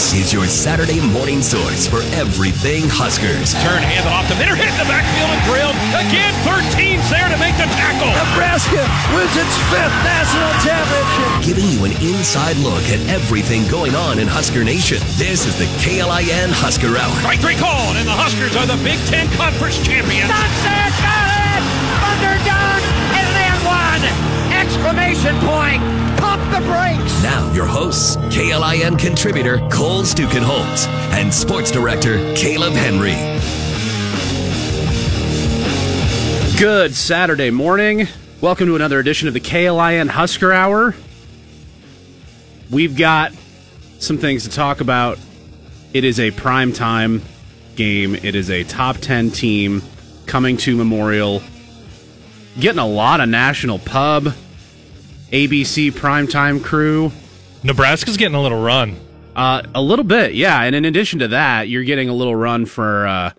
This is your Saturday morning source for everything Huskers. Turn, hand it off the middle, hit the backfield and drilled. Again, 13's there to make the tackle. Nebraska wins its fifth national championship. Giving you an inside look at everything going on in Husker Nation. This is the KLIN Husker Hour. Strike three called, and the Huskers are the Big Ten Conference champions. That's it! Got it! Underdog! And then one! Exclamation point! Pump the brakes! Now, your hosts, KLIN contributor Cole Stukenholtz and sports director Caleb Henry. Good Saturday morning. Welcome to another edition of the KLIN Husker Hour. We've got some things to talk about. It is a prime time game. It is a top 10 team coming to Memorial. Getting a lot of national pub, ABC primetime crew. Nebraska's getting a little run. Uh, a little bit, yeah. And in addition to that, you're getting a little run for. Uh,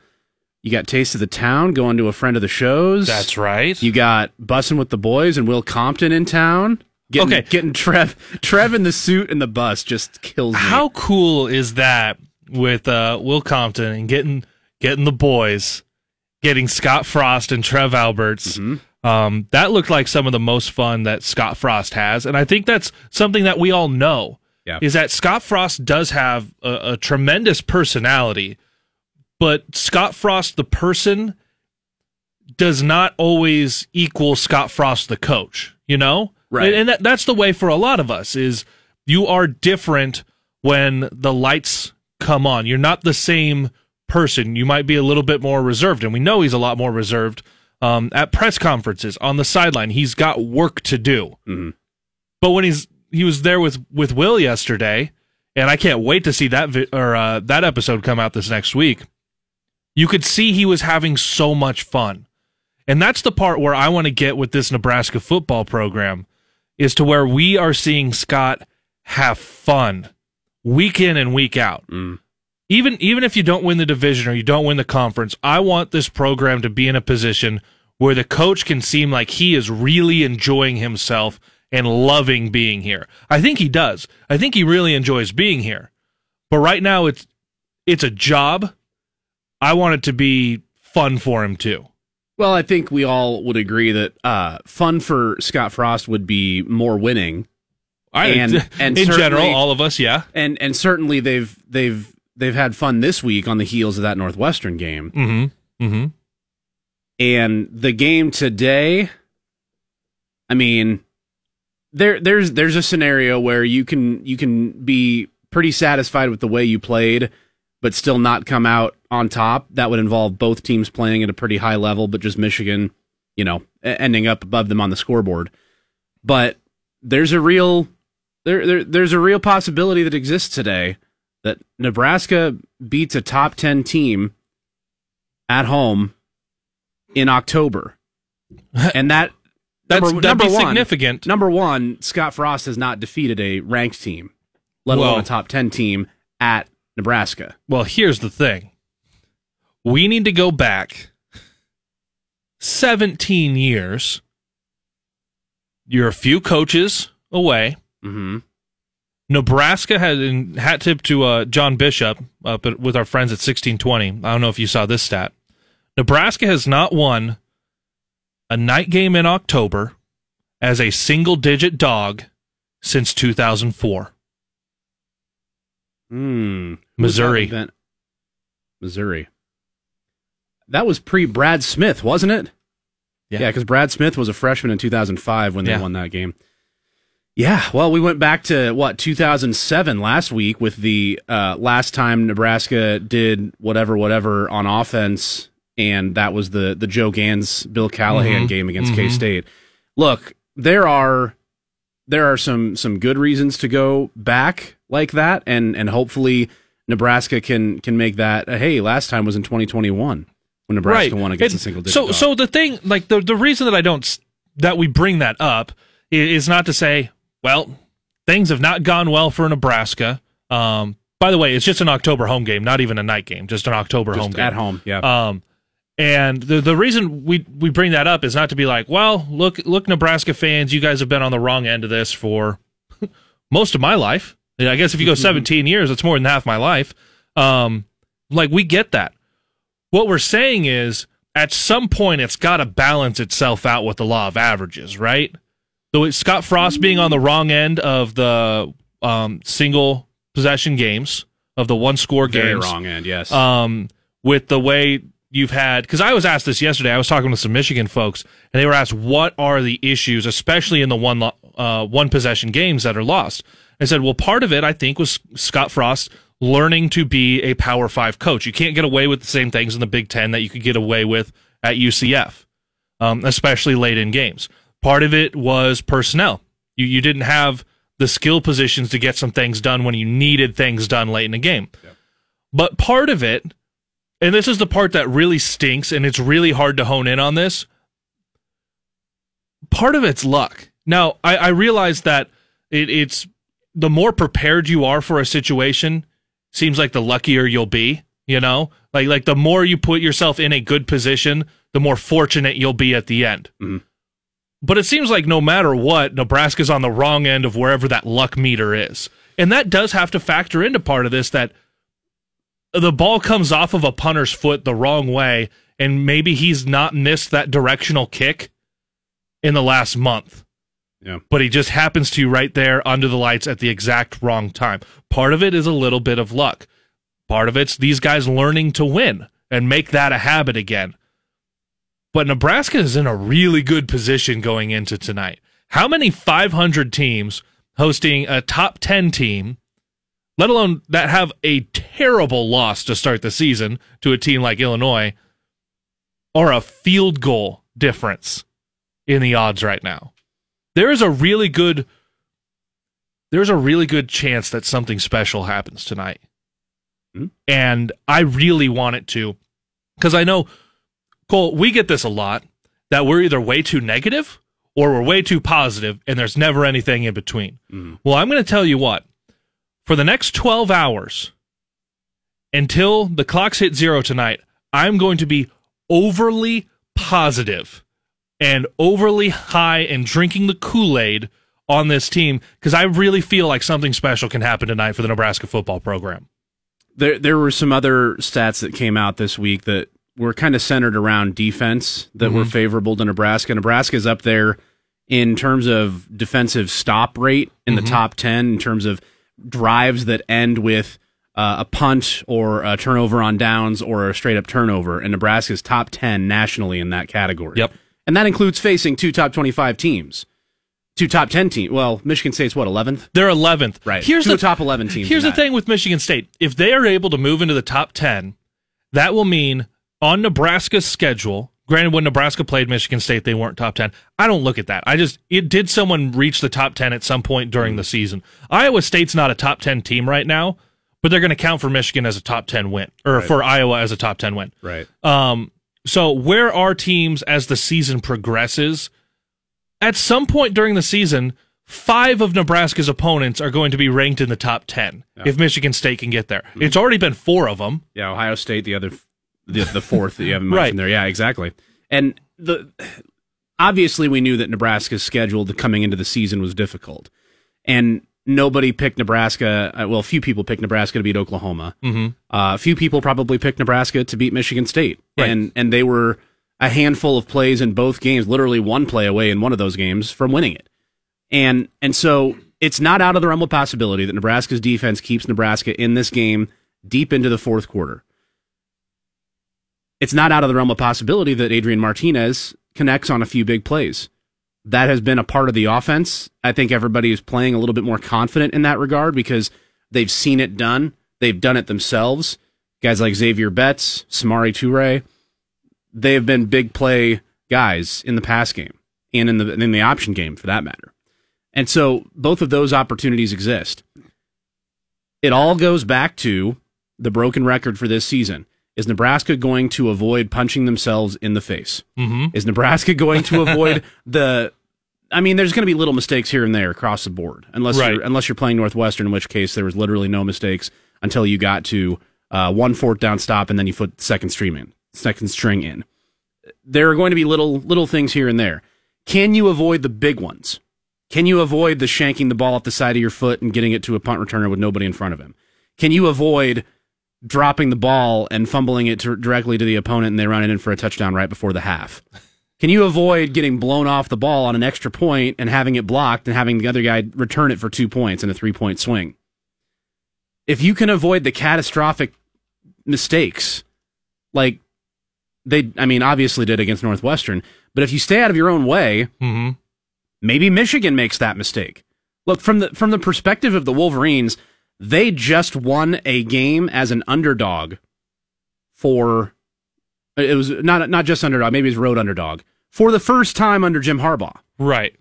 you got Taste of the Town going to a friend of the shows. That's right. You got Bussing with the Boys and Will Compton in town. Getting, Okay. Getting Trev, Trev in the suit and the bus just kills me. How cool is that with uh, Will Compton and getting getting the boys, getting Scott Frost and Trev Alberts? Mm-hmm. Um, that looked like some of the most fun that Scott Frost has, and I think that's something that we all know. Yeah. Is that Scott Frost does have a, a tremendous personality, but Scott Frost the person does not always equal Scott Frost the coach, you know? Right. And, and that, that's the way for a lot of us is you are different when the lights come on. You're not the same person. You might be a little bit more reserved, and we know he's a lot more reserved um, at press conferences on the sideline. He's got work to do. Mhm. But when he's he was there with with Will yesterday, and I can't wait to see that vi- or uh, that episode come out this next week. You could see he was having so much fun. And that's the part where I want to get with this Nebraska football program is to where we are seeing Scott have fun week in and week out. Even even if you don't win the division or you don't win the conference, I want this program to be in a position where the coach can seem like he is really enjoying himself and loving being here. I think he does. I think he really enjoys being here. But right now it's it's a job. I want it to be fun for him too. Well, I think we all would agree that uh, fun for Scott Frost would be more winning, I, And- and in general, all of us, yeah. and and certainly they've they've they've had fun this week on the heels of that Northwestern game. Mm-hmm. Mm-hmm. And the game today, I mean, there there's there's a scenario where you can you can be pretty satisfied with the way you played, but still not come out on top. That would involve both teams playing at a pretty high level, but just Michigan, you know, ending up above them on the scoreboard. But there's a real there, there there's a real possibility that exists today that Nebraska beats a top 10 team at home in October. And that That's number, number be one, significant. Number one, Scott Frost has not defeated a ranked team, let alone a top 10 team at Nebraska. Well, here's the thing. We need to go back 17 years. You're a few coaches away. Mm-hmm. Nebraska had in hat tip to uh, John Bishop up at, with our friends at 1620. I don't know if you saw this stat. Nebraska has not won a night game in October as a single digit dog since 2004. Hmm. Missouri. Missouri. That was pre Brad Smith, wasn't it? Yeah. Yeah, because Brad Smith was a freshman in 2005 when they Yeah. won that game. Yeah, well, we went back to what 2007 last week with the uh, last time Nebraska did whatever, whatever on offense, and that was the the Joe Ganz Bill Callahan Mhm. game against Mhm. K State. Look, there are there are some some good reasons to go back like that, and and hopefully Nebraska can can make that. A, hey, last time was in 2021 when Nebraska won against And a single digit. So, dog. so the thing, like the the reason that I don't that we bring that up is not to say, well, things have not gone well for Nebraska. Um, by the way, it's just an October home game, not even a night game, just an October Just home game at home, yeah. Um, and the the reason we we bring that up is not to be like, well, look look, Nebraska fans, you guys have been on the wrong end of this for most of my life, I guess if you go 17 years, that's more than half my life. Um, like we get that. What we're saying is at some point it's got to balance itself out with the law of averages, right? So it's Scott Frost being on the wrong end of the um, single possession games of the one score games, Very wrong end, yes. Um, with the way you've had, because I was asked this yesterday. I was talking with some Michigan folks, and they were asked what are the issues, especially in the one lo- uh, one possession games that are lost. I said, well, part of it I think was Scott Frost learning to be a Power Five coach. You can't get away with the same things in the Big Ten that you could get away with at UCF, um, especially late in games. Part of it was personnel. You you didn't have the skill positions to get some things done when you needed things done late in the game. But part of it, and this is the part that really stinks, and it's really hard to hone in on this. Part of it's luck. Now, I, I realize that it, it's the more prepared you are for a situation, seems like the luckier you'll be. You know, like like the more you put yourself in a good position, the more fortunate you'll be at the end. Mm-hmm. But it seems like no matter what, Nebraska's on the wrong end of wherever that luck meter is. And that does have to factor into part of this that the ball comes off of a punter's foot the wrong way, and maybe he's not missed that directional kick in the last month. Yeah. But he just happens to you right there under the lights at the exact wrong time. Part of it is a little bit of luck. Part of it's these guys learning to win and make that a habit again. But Nebraska is in a really good position going into tonight. How many 500 teams hosting a top 10 team, let alone that have a terrible loss to start the season to a team like Illinois, are a field goal difference in the odds right now? There is a really good there's a really good chance that something special happens tonight. Hmm? And I really want it to because I know Cole, we get this a lot that we're either way too negative or we're way too positive, and there's never anything in between. Mm-hmm. Well, I'm going to tell you what. For the next 12 hours, until the clocks hit zero tonight, I'm going to be overly positive and overly high and drinking the Kool Aid on this team because I really feel like something special can happen tonight for the Nebraska football program. there there were some other stats that came out this week that were kind of centered around defense that were favorable to Nebraska. Nebraska's up there in terms of defensive stop rate in the top 10 in terms of drives that end with uh, a punt or a turnover on downs or a straight up turnover and Nebraska's top 10 nationally in that category. Yep. And that includes facing two top 25 teams. Two top 10 teams. Well, Michigan State's what, 11th? They're 11th. Right. Here's Two the top 11 teams Here's the that. thing with Michigan State. If they are able to move into the top 10, that will mean on Nebraska's schedule, granted when Nebraska played Michigan State they weren't top 10. I don't look at that. I just it did someone reach the top 10 at some point during the season. Iowa State's not a top 10 team right now, but they're going to count for Michigan as a top 10 win or for Iowa as a top 10 win. Right. Um, so where are teams as the season progresses? At some point during the season, five of Nebraska's opponents are going to be ranked in the top ten if Michigan State can get there. It's already been four of them. Yeah, Ohio State, the other, the, the fourth that you haven't Right. mentioned there. Yeah, exactly. And the obviously we knew that Nebraska's schedule to coming into the season was difficult, and nobody picked Nebraska. uh, Well, a few people picked Nebraska to beat Oklahoma. Mm-hmm. Uh, a few people probably picked Nebraska to beat Michigan State, Right. and and they were a handful of plays in both games, literally one play away in one of those games from winning it. And and so it's not out of the realm of possibility that Nebraska's defense keeps Nebraska in this game deep into the fourth quarter. It's not out of the realm of possibility that Adrian Martinez connects on a few big plays. That has been a part of the offense. I think everybody is playing a little bit more confident in that regard because they've seen it done. They've done it themselves. Guys like Zavier Betts, Samari Toure, they have been big play guys in the pass game and in the in the option game for that matter. And so both of those opportunities exist. It all goes back to the broken record for this season. Is Nebraska going to avoid punching themselves in the face? Mm-hmm. Is Nebraska going to avoid the? I mean, there's going to be little mistakes here and there across the board, unless Right. you're unless you're playing Northwestern, in which case there was literally no mistakes until you got to uh, one fourth down stop, and then you put second stream in, second string in. There are going to be little little things here and there. Can you avoid the big ones? Can you avoid the shanking the ball off the side of your foot and getting it to a punt returner with nobody in front of him? Can you avoid dropping the ball and fumbling it to, directly to the opponent and they run it in for a touchdown right before the half? Can you avoid getting blown off the ball on an extra point and having it blocked and having the other guy return it for two points in a three point swing? If you can avoid the catastrophic mistakes, like they, I mean, obviously did against Northwestern, but if you stay out of your own way, Mm-hmm. maybe Michigan makes that mistake. Look from the from the perspective of the Wolverines, they just won a game as an underdog for it was not not just underdog, maybe it's road underdog for the first time under Jim Harbaugh. Right.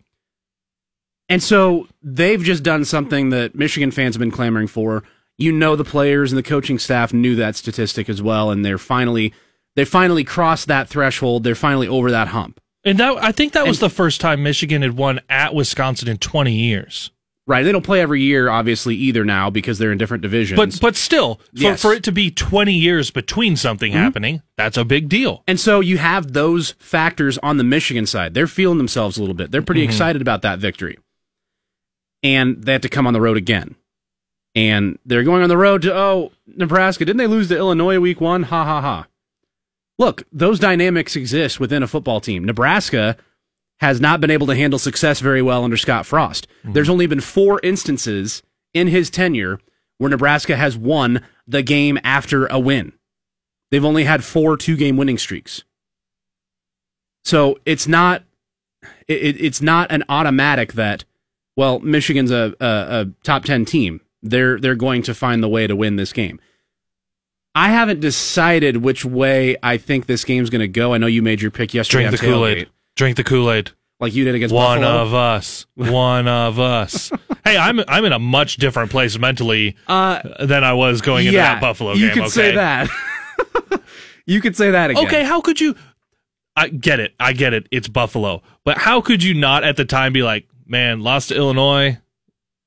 And so they've just done something that Michigan fans have been clamoring for. You know the players and the coaching staff knew that statistic as well and they're finally they finally crossed that threshold. They're finally over that hump. And that I think that was And- the first time Michigan had won at Wisconsin in 20 years. Right. They don't play every year, obviously, either now because they're in different divisions. But but still, for, Yes. Mm-hmm. for it to be 20 years between something happening, that's a big deal. and so you have those factors on the Michigan side. They're feeling themselves a little bit. They're pretty excited about that victory. And they have to come on the road again. And they're going on the road to, oh, Nebraska. Didn't they lose to Illinois week one? Ha ha ha. Look, those dynamics exist within a football team. Nebraska has not been able to handle success very well under Scott Frost. Mm-hmm. There's only been four instances in his tenure where Nebraska has won the game after a win. They've only had four two game winning streaks. So it's not it, it's not an automatic that well Michigan's a, a, a top ten team. They're they're going to find the way to win this game. I haven't decided which way I think this game's going to go. I know you made your pick yesterday. Drink the Kool Aid. Drink the Kool Aid. like you did against One Buffalo. of us. One of us. Hey, I'm I'm in a much different place mentally uh, than I was going into yeah, that Buffalo game. you could okay? say that. you could say that again. Okay, how could you? I get it. I get it. It's Buffalo, but how could you not at the time be like, man, lost to Illinois,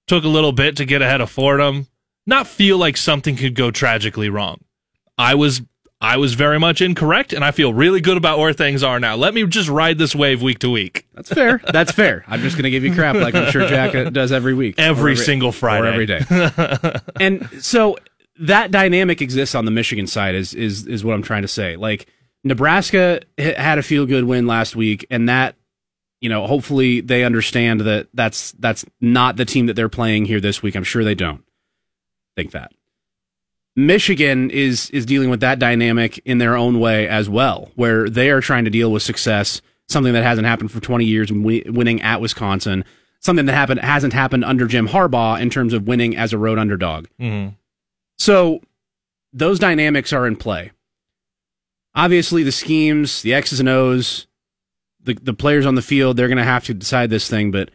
took a little bit to get ahead of Fordham, not feel like something could go tragically wrong? I was. I was very much incorrect, and I feel really good about where things are now. Let me just ride this wave week to week, That's fair. That's fair. I'm just going to give you crap like I'm sure Jack does every week. every Or single Friday, or every day. and so that dynamic exists on the Michigan side is is is what I'm trying to say. Like Nebraska had a feel good win last week and that you know, hopefully they understand that that's that's not the team that they're playing here this week. I'm sure they don't think that. Michigan is is dealing with that dynamic in their own way as well, where they are trying to deal with success, something that hasn't happened for 20 years, winning at Wisconsin, something that happened hasn't happened under Jim Harbaugh in terms of winning as a road underdog. Mhm. So those dynamics are in play. Obviously, the schemes, the X's and O's, the the players on the field, they're going to have to decide this thing. But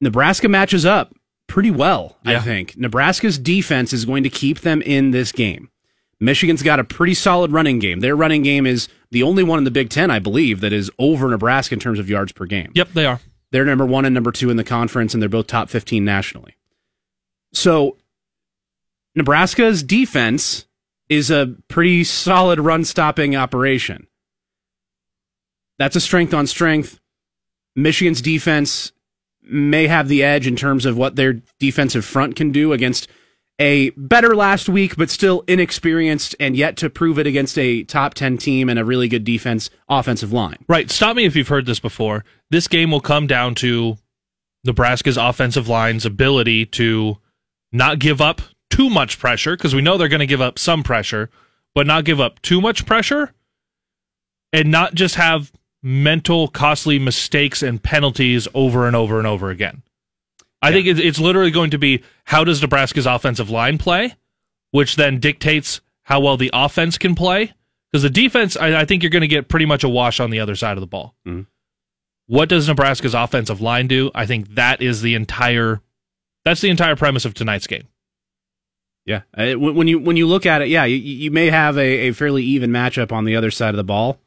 Nebraska matches up pretty well, I think. Nebraska's defense is going to keep them in this game. Michigan's got a pretty solid running game. Their running game is the only one in the Big Ten, I believe, that is over Nebraska in terms of yards per game. Yep, they are. They're number one and number two in the conference, and they're both top 15 nationally. So, Nebraska's defense is a pretty solid run stopping operation. That's a strength on strength. Michigan's defense may have the edge in terms of what their defensive front can do against a better last week, but still inexperienced and yet to prove it against a top 10 team and a really good defense offensive line. Right. Stop me if you've heard this before. This game will come down to Nebraska's offensive line's ability to not give up too much pressure because we know they're going to give up some pressure, but not give up too much pressure and not just have mental costly mistakes and penalties over and over and over again. I think it's, it's literally going to be how does Nebraska's offensive line play, which then dictates how well the offense can play. Because the defense, I, I think you're going to get pretty much a wash on the other side of the ball. Mhm. What does Nebraska's offensive line do? I think that is the entire. That's the entire premise of tonight's game. Yeah, Uh, when when you when you look at it, yeah, you, you may have a, a fairly even matchup on the other side of the ball.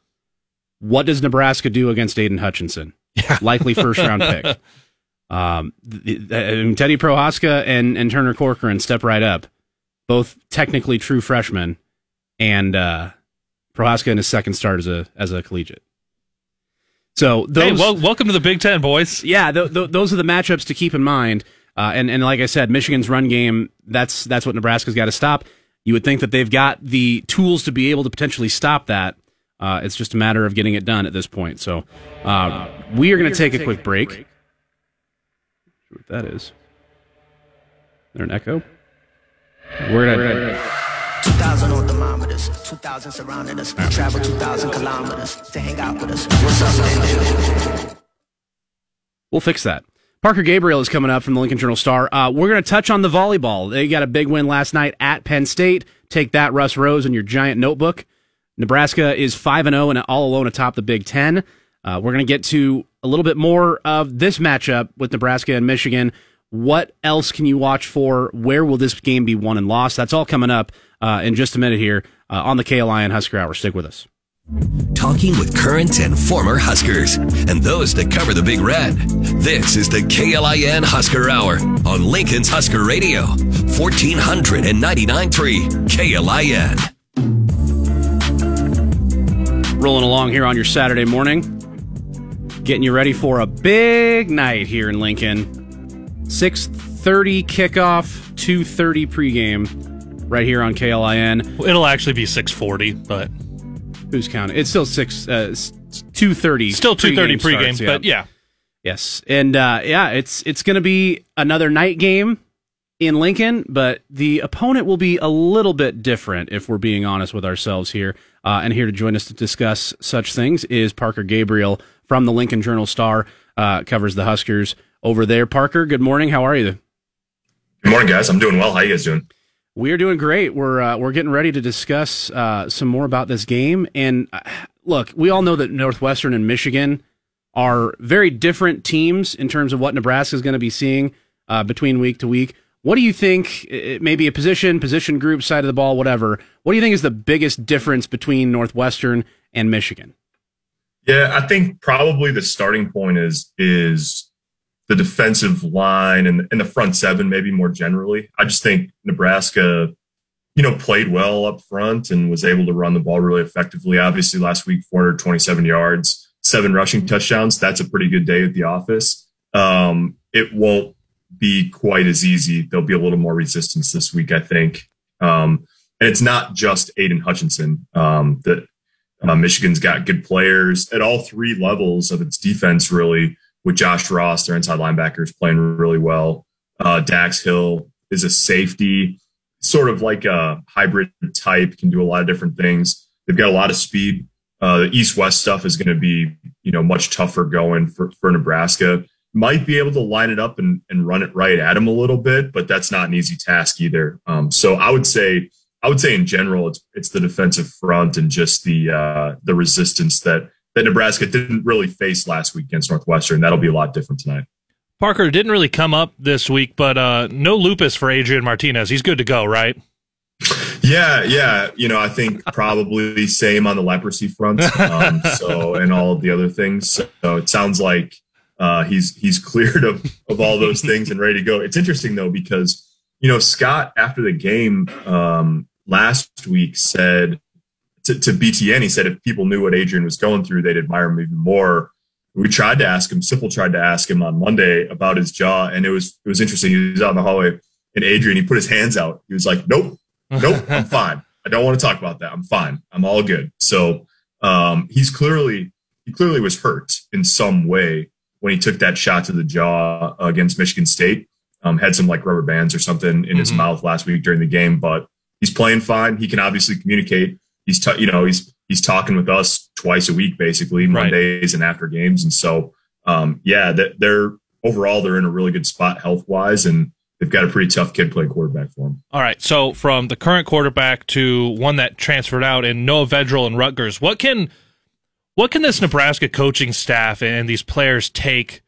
What does Nebraska do against Aidan Hutchinson? Likely first round pick. Um, th- th- I mean, Teddy Prochazka and and Turner Corcoran step right up, both technically true freshmen, and uh, Prochazka in his second start as a as a collegiate. So those, hey, well, welcome to the Big Ten, boys. Yeah, th- th- those are the matchups to keep in mind. Uh, and and like I said, Michigan's run game that's that's what Nebraska's got to stop. You would think that they've got the tools to be able to potentially stop that. Uh, it's just a matter of getting it done at this point. So uh, we are going to take a quick break. What that is? There an echo? We're gonna. 2,000 on thermometers, 2,000 surrounding us. Travel 2,000 kilometers to hang out with us. What's up, man? We'll fix that. Parker Gabriel is coming up from the Lincoln Journal Star. Uh, we're going to touch on the volleyball. They got a big win last night at Penn State. Take that, Russ Rose, in your giant notebook. Nebraska is 5 and 0 and all alone atop the Big Ten. Uh, we're going to get to a little bit more of this matchup with Nebraska and Michigan. What else can you watch for? Where will this game be won and lost? That's all coming up uh, in just a minute here uh, on the KLIN Husker Hour. Stick with us. Talking with current and former Huskers and those that cover the Big Red. This is the KLIN Husker Hour on Lincoln's Husker Radio, 1499.3 KLIN. Rolling along here on your Saturday morning, getting you ready for a big night here in Lincoln. 6:30 kickoff, 2:30 pregame, right here on KLIN. It'll actually be 640, but Who's counting? It's still six, uh, two thirty. still 230 pregame, starts, but yeah. Yes, and uh, yeah, it's it's going to be another night game in Lincoln, but the opponent will be a little bit different if we're being honest with ourselves here. Uh, and here to join us to discuss such things is Parker Gabriel from the Lincoln Journal Star, uh, covers the Huskers over there. Parker, good morning. How are you? Good morning, guys. I'm doing well. How are you guys doing? We are doing great. We're uh, we're getting ready to discuss uh, some more about this game. And uh, look, we all know that Northwestern and Michigan are very different teams in terms of what Nebraska is going to be seeing uh, between week to week. What do you think? Maybe a position, position group, side of the ball, whatever. What do you think is the biggest difference between Northwestern and Michigan? Yeah, I think probably the starting point is is the defensive line and, and the front seven, maybe more generally. I just think Nebraska, you know, played well up front and was able to run the ball really effectively. Obviously, last week, 427 yards, seven rushing touchdowns. That's a pretty good day at the office. Um, it won't be quite as easy. There'll be a little more resistance this week, I think. Um, and it's not just Aidan Hutchinson um, that uh, Michigan's got good players at all three levels of its defense, really, with Josh Ross, their inside linebackers playing really well. Uh, Dax Hill is a safety, sort of like a hybrid type, can do a lot of different things. They've got a lot of speed. Uh, the east west stuff is going to be, you know, much tougher going for, for Nebraska. Might be able to line it up and, and run it right at him a little bit, but that's not an easy task either. Um, so I would say, I would say in general, it's it's the defensive front and just the uh, the resistance that that Nebraska didn't really face last week against Northwestern. That'll be a lot different tonight. Parker didn't really come up this week, but uh, no lupus for Adrian Martinez. He's good to go, right? Yeah, yeah. You know, I think probably same on the leprosy front. Um, so and all of the other things. So it sounds like uh, he's he's cleared of of all those things and ready to go. It's interesting though because you know Scott after the game um, last week said to, to BTN he said if people knew what Adrian was going through they'd admire him even more. We tried to ask him. Simple tried to ask him on Monday about his jaw, and it was it was interesting. He was out in the hallway, and Adrian he put his hands out. He was like, "Nope, nope, I'm fine. I don't want to talk about that. I'm fine. I'm all good." So um, he's clearly he clearly was hurt in some way when he took that shot to the jaw against Michigan State. Um, had some like rubber bands or something in his Mhm. mouth last week during the game, but he's playing fine. He can obviously communicate. He's t- you know he's he's talking with us twice a week basically Right. Mondays and after games, and so um, yeah, that they're overall they're in a really good spot health wise, and they've got a pretty tough kid playing quarterback for them. All right. So from the current quarterback to one that transferred out in Noah Vedral and Rutgers, what can what can this Nebraska coaching staff and these players take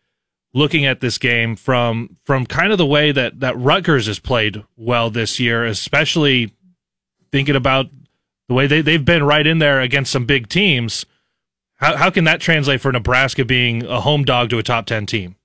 looking at this game from from kind of the way that that Rutgers has played well this year, especially thinking about the way they, they've been right in there against some big teams. How how can that translate for Nebraska being a home dog to a top ten team?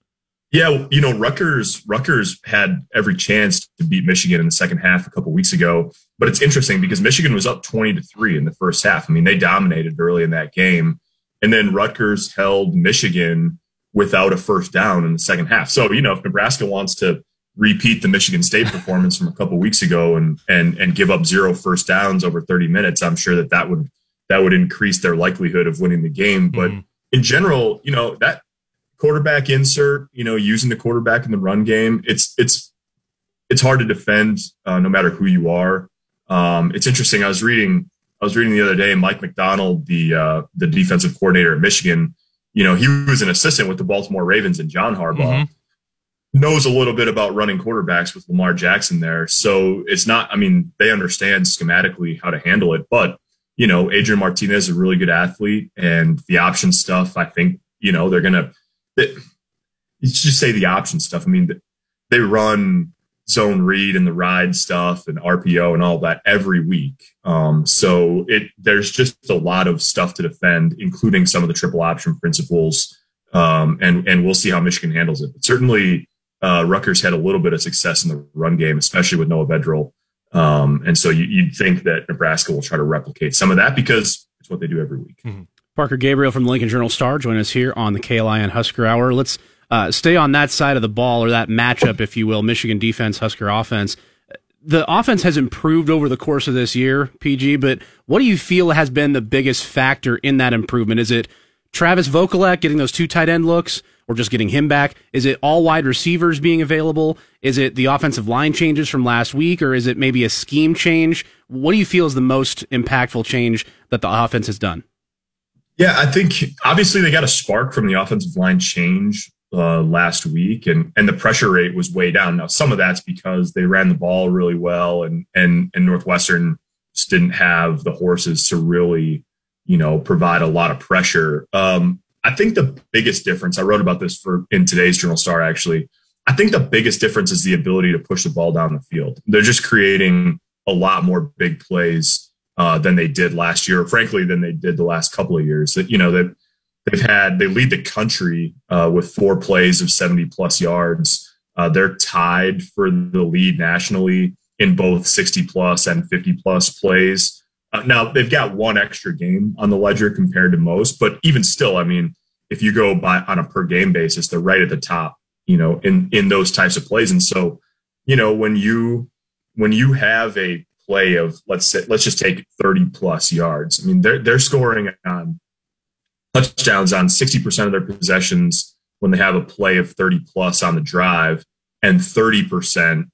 Yeah, you know, Rutgers Rutgers had every chance to beat Michigan in the second half a couple weeks ago, but it's interesting because Michigan was up twenty to three in the first half. I mean, they dominated early in that game, and then Rutgers held Michigan without a first down in the second half. So, you know, if Nebraska wants to repeat the Michigan State performance from a couple weeks ago and and and give up zero first downs over 30 minutes, I'm sure that that would that would increase their likelihood of winning the game. But mm-hmm. in general, you know, that quarterback insert, you know, using the quarterback in the run game, it's it's it's hard to defend uh, no matter who you are. Um, it's interesting. I was reading I was reading the other day, Mike Macdonald, the uh, the defensive coordinator at Michigan. You know, he was an assistant with the Baltimore Ravens and John Harbaugh. Mm-hmm. Knows a little bit about running quarterbacks with Lamar Jackson there. So it's not, I mean, they understand schematically how to handle it. But, you know, Adrian Martinez is a really good athlete and the option stuff, I think, you know, they're going to, it's just say the option stuff. I mean, they run zone read and the ride stuff and RPO and all that every week. Um, so it there's just a lot of stuff to defend, including some of the triple option principles. Um, and and we'll see how Michigan handles it. But certainly, uh, Rutgers had a little bit of success in the run game, especially with Noah Vedral. Um, and so you, would think that Nebraska will try to replicate some of that because it's what they do every week. Mm-hmm. Parker Gabriel from the Lincoln Journal Star join us here on the KLIN Husker Hour. Let's uh, stay on that side of the ball or that matchup, if you will, Michigan defense, Husker offense. The offense has improved over the course of this year, PG, but what do you feel has been the biggest factor in that improvement? Is it Travis Vokolek getting those two tight end looks or just getting him back? Is it all wide receivers being available? Is it the offensive line changes from last week or is it maybe a scheme change? What do you feel is the most impactful change that the offense has done? Yeah, I think obviously they got a spark from the offensive line change uh, last week, and and the pressure rate was way down. Now some of that's because they ran the ball really well, and and and Northwestern just didn't have the horses to really, you know, provide a lot of pressure. Um, I think the biggest difference I wrote about this for in today's Journal Star actually. I think the biggest difference is the ability to push the ball down the field. They're just creating a lot more big plays uh, than they did last year, frankly, than they did the last couple of years. That you know that They've had they lead the country uh, with four plays of 70 plus yards. Uh, they're tied for the lead nationally in both 60 plus and 50 plus plays. Uh, now they've got one extra game on the ledger compared to most, but even still, I mean, if you go by on a per game basis, they're right at the top, you know, in in those types of plays. And so, you know, when you when you have a play of let's say let's just take 30 plus yards, I mean, they're they're scoring on touchdowns on 60% of their possessions when they have a play of 30 plus on the drive and 30%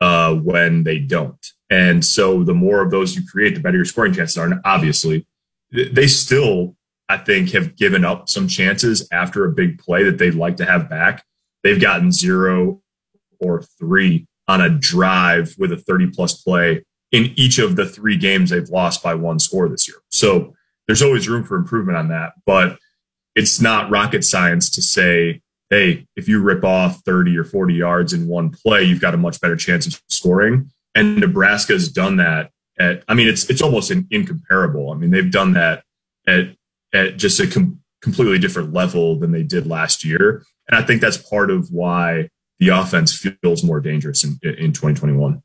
uh, when they don't. And so the more of those you create, the better your scoring chances are. And obviously, they still, I think, have given up some chances after a big play that they'd like to have back. They've gotten zero or three on a drive with a 30 plus play in each of the three games they've lost by one score this year. So there's always room for improvement on that. But it's not rocket science to say, hey, if you rip off 30 or 40 yards in one play, you've got a much better chance of scoring. And Nebraska's done that at, I mean, it's, it's almost in, incomparable. I mean, they've done that at, at just a com- completely different level than they did last year. And I think that's part of why the offense feels more dangerous in, in 2021.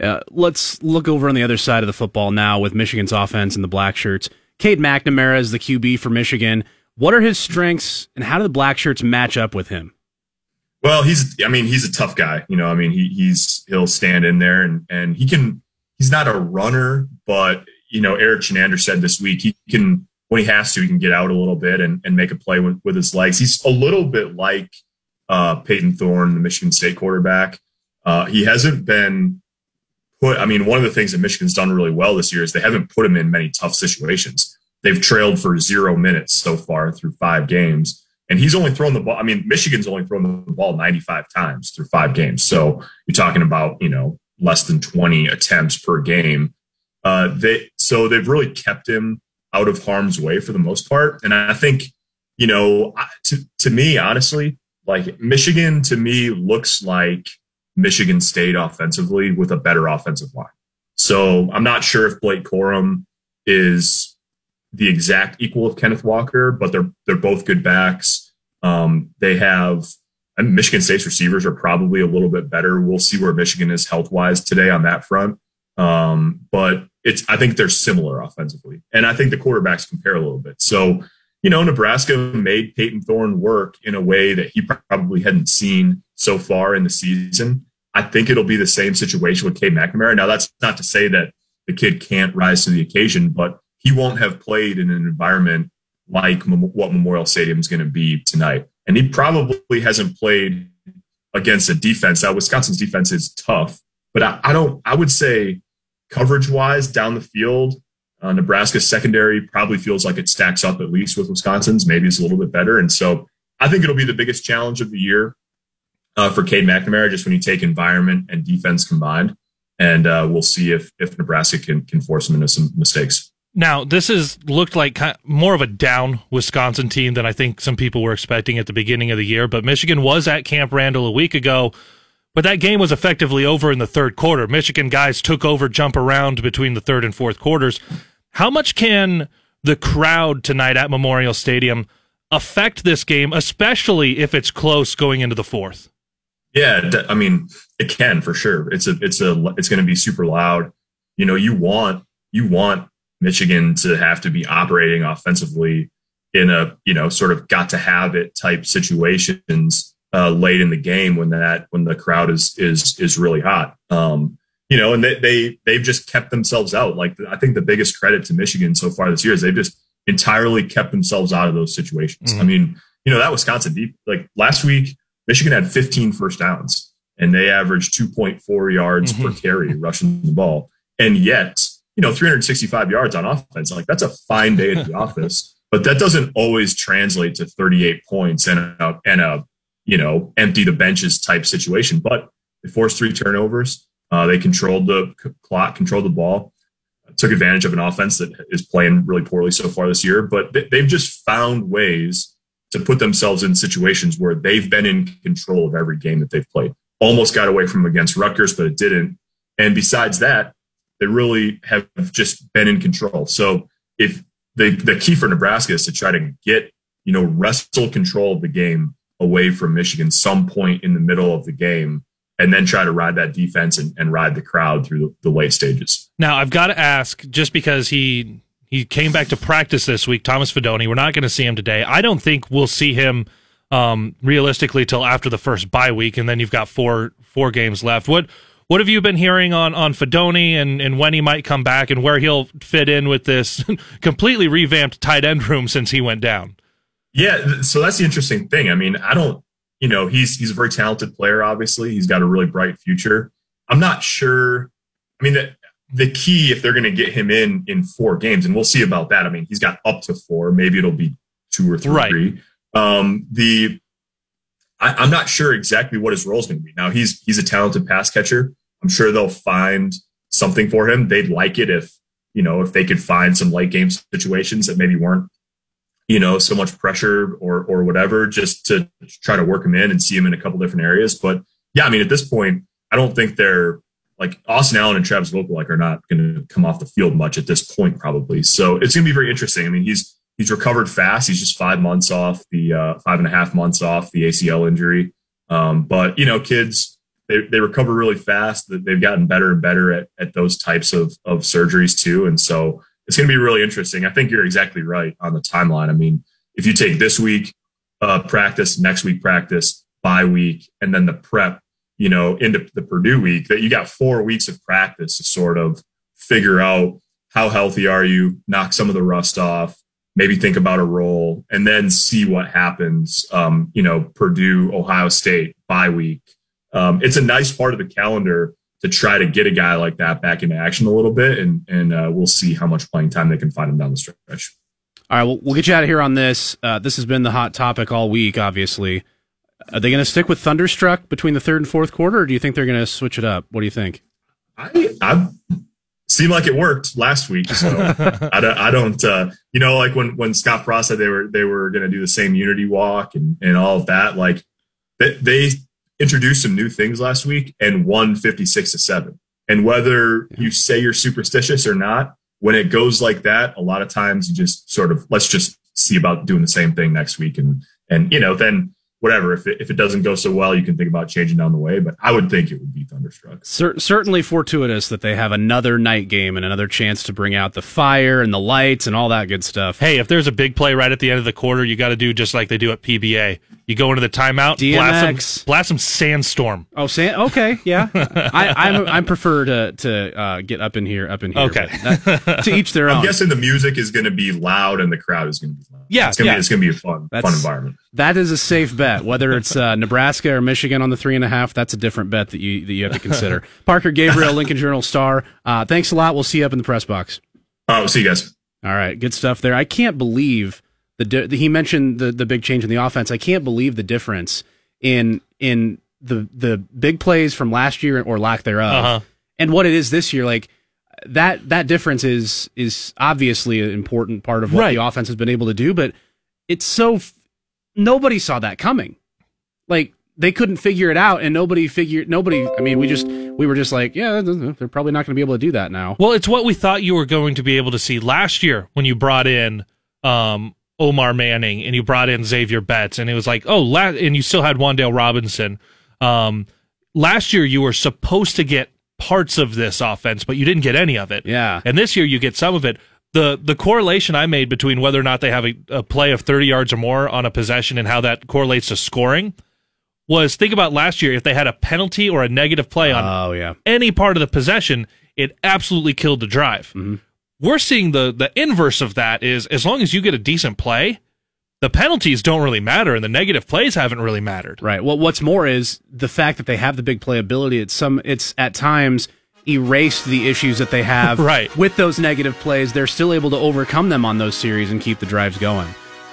Uh, let's look over on the other side of the football now with Michigan's offense and the black shirts. Cade McNamara is the QB for Michigan. What are his strengths, and how do the black shirts match up with him? Well, he's I mean he's a tough guy. You know, I mean he he's he'll stand in there and and he can. He's not a runner, but you know Erik Chinander said this week he can when he has to he can get out a little bit and, and make a play with, with his legs. He's a little bit like uh, Payton Thorne, the Michigan State quarterback. Uh, he hasn't been put, I mean, one of the things that Michigan's done really well this year is they haven't put him in many tough situations. They've trailed for zero minutes so far through five games. And he's only thrown the ball. I mean, Michigan's only thrown the ball 95 times through five games. So you're talking about, you know, less than 20 attempts per game. Uh, they, so they've really kept him out of harm's way for the most part. And I think, you know, to, to me, honestly, like Michigan to me looks like Michigan State offensively with a better offensive line. So I'm not sure if Blake Corum is the exact equal of Kenneth Walker, but they're they're both good backs. Um, they have and Michigan State's receivers are probably a little bit better. We'll see where Michigan is health wise today on that front. Um, but it's I think they're similar offensively, and I think the quarterbacks compare a little bit. So you know, Nebraska made Payton Thorne work in a way that he probably hadn't seen so far in the season. I think it'll be the same situation with Cade McNamara. Now, that's not to say that the kid can't rise to the occasion, but he won't have played in an environment like what Memorial Stadium is going to be tonight. And he probably hasn't played against a defense. Now, Wisconsin's defense is tough, but I, I don't, I would say coverage wise down the field, uh, Nebraska's secondary probably feels like it stacks up at least with Wisconsin's. Maybe it's a little bit better. And so I think it'll be the biggest challenge of the year uh, for Cade McNamara, just when you take environment and defense combined. And uh, we'll see if, if Nebraska can, can force him into some mistakes. Now, this has looked like more of a down Wisconsin team than I think some people were expecting at the beginning of the year. But Michigan was at Camp Randall a week ago. But that game was effectively over in the third quarter. Michigan guys took over, jump around between the third and fourth quarters. How much can the crowd tonight at Memorial Stadium affect this game, especially if it's close going into the fourth? Yeah, I mean, it can for sure. It's a, it's a, it's going to be super loud. You know, you want, you want Michigan to have to be operating offensively in a, you know, sort of got to have it type situations uh, late in the game when that when the crowd is is is really hot. Um, you know, and they, they they've just kept themselves out. Like I think the biggest credit to Michigan so far this year is they've just entirely kept themselves out of those situations. Mm-hmm. I mean, you know, that Wisconsin deep like last week, Michigan had 15 first downs and they averaged 2.4 yards mm-hmm. per carry rushing the ball. And yet, you know, 365 yards on offense, like that's a fine day at the office. But that doesn't always translate to 38 points and a, and a you know, empty the benches type situation. But they forced three turnovers. Uh, they controlled the clock, controlled the ball, took advantage of an offense that is playing really poorly so far this year. But they've just found ways to put themselves in situations where they've been in control of every game that they've played. Almost got away from against Rutgers, but it didn't. And besides that, they really have just been in control. So if the the key for Nebraska is to try to get you know wrestle control of the game away from Michigan some point in the middle of the game and then try to ride that defense and, and ride the crowd through the, the late stages. Now, I've got to ask, just because he he came back to practice this week, Thomas Fidone. we're not going to see him today. I don't think we'll see him um, realistically till after the first bye week, and then you've got four four games left. What what have you been hearing on on Fidone and and when he might come back and where he'll fit in with this completely revamped tight end room since he went down? Yeah, so that's the interesting thing. I mean, I don't, you know, he's he's a very talented player. Obviously, he's got a really bright future. I'm not sure. I mean, the the key if they're going to get him in in four games, and we'll see about that. I mean, he's got up to four. Maybe it'll be two or three. Right. Um, the I, am not sure exactly what his role is going to be. Now he's he's a talented pass catcher. I'm sure they'll find something for him. They'd like it if you know if they could find some late game situations that maybe weren't you know, so much pressure or or whatever, just to try to work him in and see him in a couple different areas. But yeah, I mean, at this point, I don't think they're like Austin Allen and Travis Vokolek are not going to come off the field much at this point, probably. So it's going to be very interesting. I mean, he's he's recovered fast. He's just five months off the uh, five and a half months off the ACL injury. Um, but you know, kids they, they recover really fast. They've gotten better and better at, at those types of of surgeries too. And so it's going to be really interesting. I think you're exactly right on the timeline. I mean, if you take this week uh, practice, next week practice, bye week, and then the prep, you know, into the Purdue week, that you got four weeks of practice to sort of figure out how healthy are you, knock some of the rust off, maybe think about a role, and then see what happens. Um, you know, Purdue, Ohio State, bye week. Um, it's a nice part of the calendar to try to get a guy like that back into action a little bit, and and uh, we'll see how much playing time they can find him down the stretch. All right, well, we'll get you out of here on this. Uh, this has been the hot topic all week. Obviously, are they going to stick with Thunderstruck between the third and fourth quarter, or do you think they're going to switch it up? What do you think? I I seemed like it worked last week, so I don't. I don't uh, you know, like when when Scott Frost said they were they were going to do the same Unity walk and and all of that, like they, they introduced some new things last week and won 56 to 7. And whether you say you're superstitious or not, when it goes like that, a lot of times you just sort of let's just see about doing the same thing next week and and you know, then whatever. If it, if it doesn't go so well, you can think about changing down the way. But I would think it would be Thunderstruck. Cer- certainly fortuitous that they have another night game and another chance to bring out the fire and the lights and all that good stuff. Hey, if there's a big play right at the end of the quarter, you got to do just like they do at PBA. You go into the timeout, blast DMX. some, blast some sandstorm. Oh, San- okay, yeah. I I'm, I prefer to to uh, get up in here, up in here. Okay. that- to each their own. I'm guessing the music is going to be loud and the crowd is going to be loud. Yeah, it's going to yeah. be it's going to be a fun That's- fun environment. That is a safe bet. Whether it's uh, Nebraska or Michigan on the three and a half, that's a different bet that you that you have to consider. Parker Gabriel, Lincoln Journal star. Uh, thanks a lot. We'll see you up in the press box. Oh, see you guys. All right, good stuff there. I can't believe the, di- the he mentioned the the big change in the offense. I can't believe the difference in in the the big plays from last year or lack thereof, Uh-huh. and what it is this year. Like that that difference is is obviously an important part of what Right. the offense has been able to do, but it's so f- nobody saw that coming. Like they couldn't figure it out, and nobody figured nobody. I mean, we just we were just like, yeah, they're probably not going to be able to do that now. Well, it's what we thought you were going to be able to see last year when you brought in um, Omar Manning and you brought in Zavier Betts, and it was like, oh, la- and you still had Wan'Dale Robinson. Um, last year, you were supposed to get parts of this offense, but you didn't get any of it. Yeah. And this year, you get some of it. The the correlation I made between whether or not they have a, a play of 30 yards or more on a possession and how that correlates to scoring was think about last year if they had a penalty or a negative play on Oh yeah. any part of the possession, it absolutely killed the drive. Mm-hmm. We're seeing the the inverse of that is as long as you get a decent play, the penalties don't really matter and the negative plays haven't really mattered. Right. Well, what's more is the fact that they have the big playability. It's some. It's at times erased the issues that they have. Right. With those negative plays, they're still able to overcome them on those series and keep the drives going.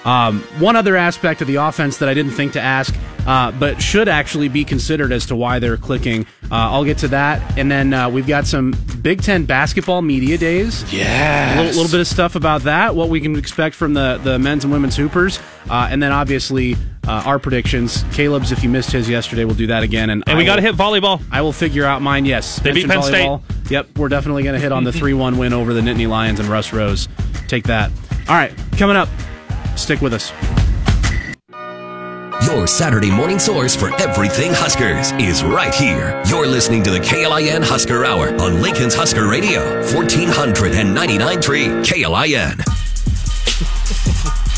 Um, one other aspect of the offense that I didn't think to ask, uh, but should actually be considered as to why they're clicking. Uh, I'll get to that, and then uh, we've got some Big Ten basketball media days. Yeah. a little, little bit of stuff about that, what we can expect from the, the men's and women's hoopers, uh, and then obviously uh, our predictions. Caleb's, if you missed his yesterday, we'll do that again. And, And we got to hit volleyball. I will figure out mine. Yes, They beat Penn volleyball. Yep, we're definitely going to hit on the three-one win over the Nittany Lions and Russ Rose. Take that. All right, coming up. Stick with us. Your Saturday morning source for everything Huskers is right here. You're listening to the KLIN Husker Hour on Lincoln's Husker Radio, 1499.3 KLIN.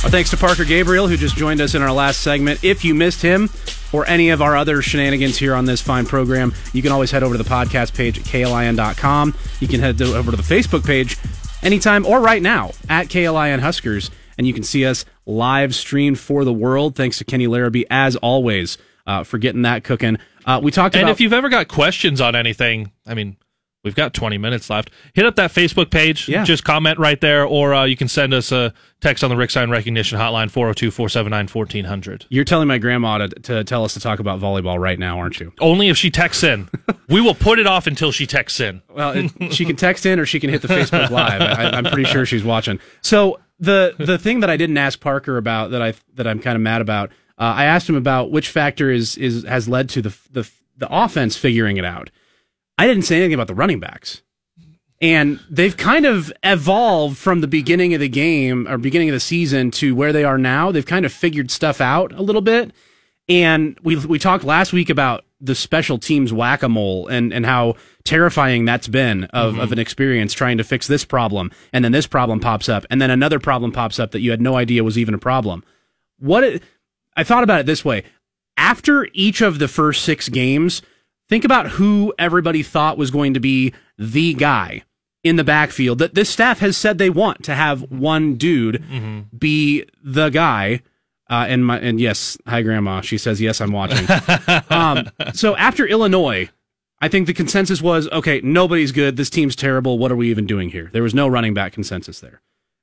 Our thanks to Parker Gabriel, who just joined us in our last segment. If you missed him or any of our other shenanigans here on this fine program, you can always head over to the podcast page at klin.com. You can head over to the Facebook page anytime or right now at KLIN Huskers, and you can see us live streamed for the world. Thanks to Kenny Larrabee, as always, uh, for getting that cooking. Uh, we talked And about if you've ever got questions on anything, I mean, we've got 20 minutes left. Hit up that Facebook page. Yeah. Just comment right there, or uh, you can send us a text on the Rick Sign Recognition Hotline, 402 479 1400. you're telling my grandma to, to tell us to talk about volleyball right now, aren't you? Only if she texts in. we will put it off until she texts in. Well, it, she can text in or she can hit the Facebook Live. I, I'm pretty sure she's watching. So the the thing that I didn't ask Parker about that I that I'm kind of mad about, uh, I asked him about which factor is is has led to the the the offense figuring it out. I didn't say anything about the running backs. And they've kind of evolved from the beginning of the game or beginning of the season to where they are now. They've kind of figured stuff out a little bit. And we we talked last week about the special teams whack a mole and, and how terrifying that's been of, mm-hmm. of an experience trying to fix this problem. And then this problem pops up. And then another problem pops up that you had no idea was even a problem. What it, I thought about it this way after each of the first six games, think about who everybody thought was going to be the guy in the backfield that this staff has said they want to have one dude mm-hmm. be the guy. Uh, and my and yes, hi grandma. She says yes, I'm watching. um, so after Illinois, I think the consensus was okay. Nobody's good. This team's terrible. What are we even doing here? There was no running back consensus there.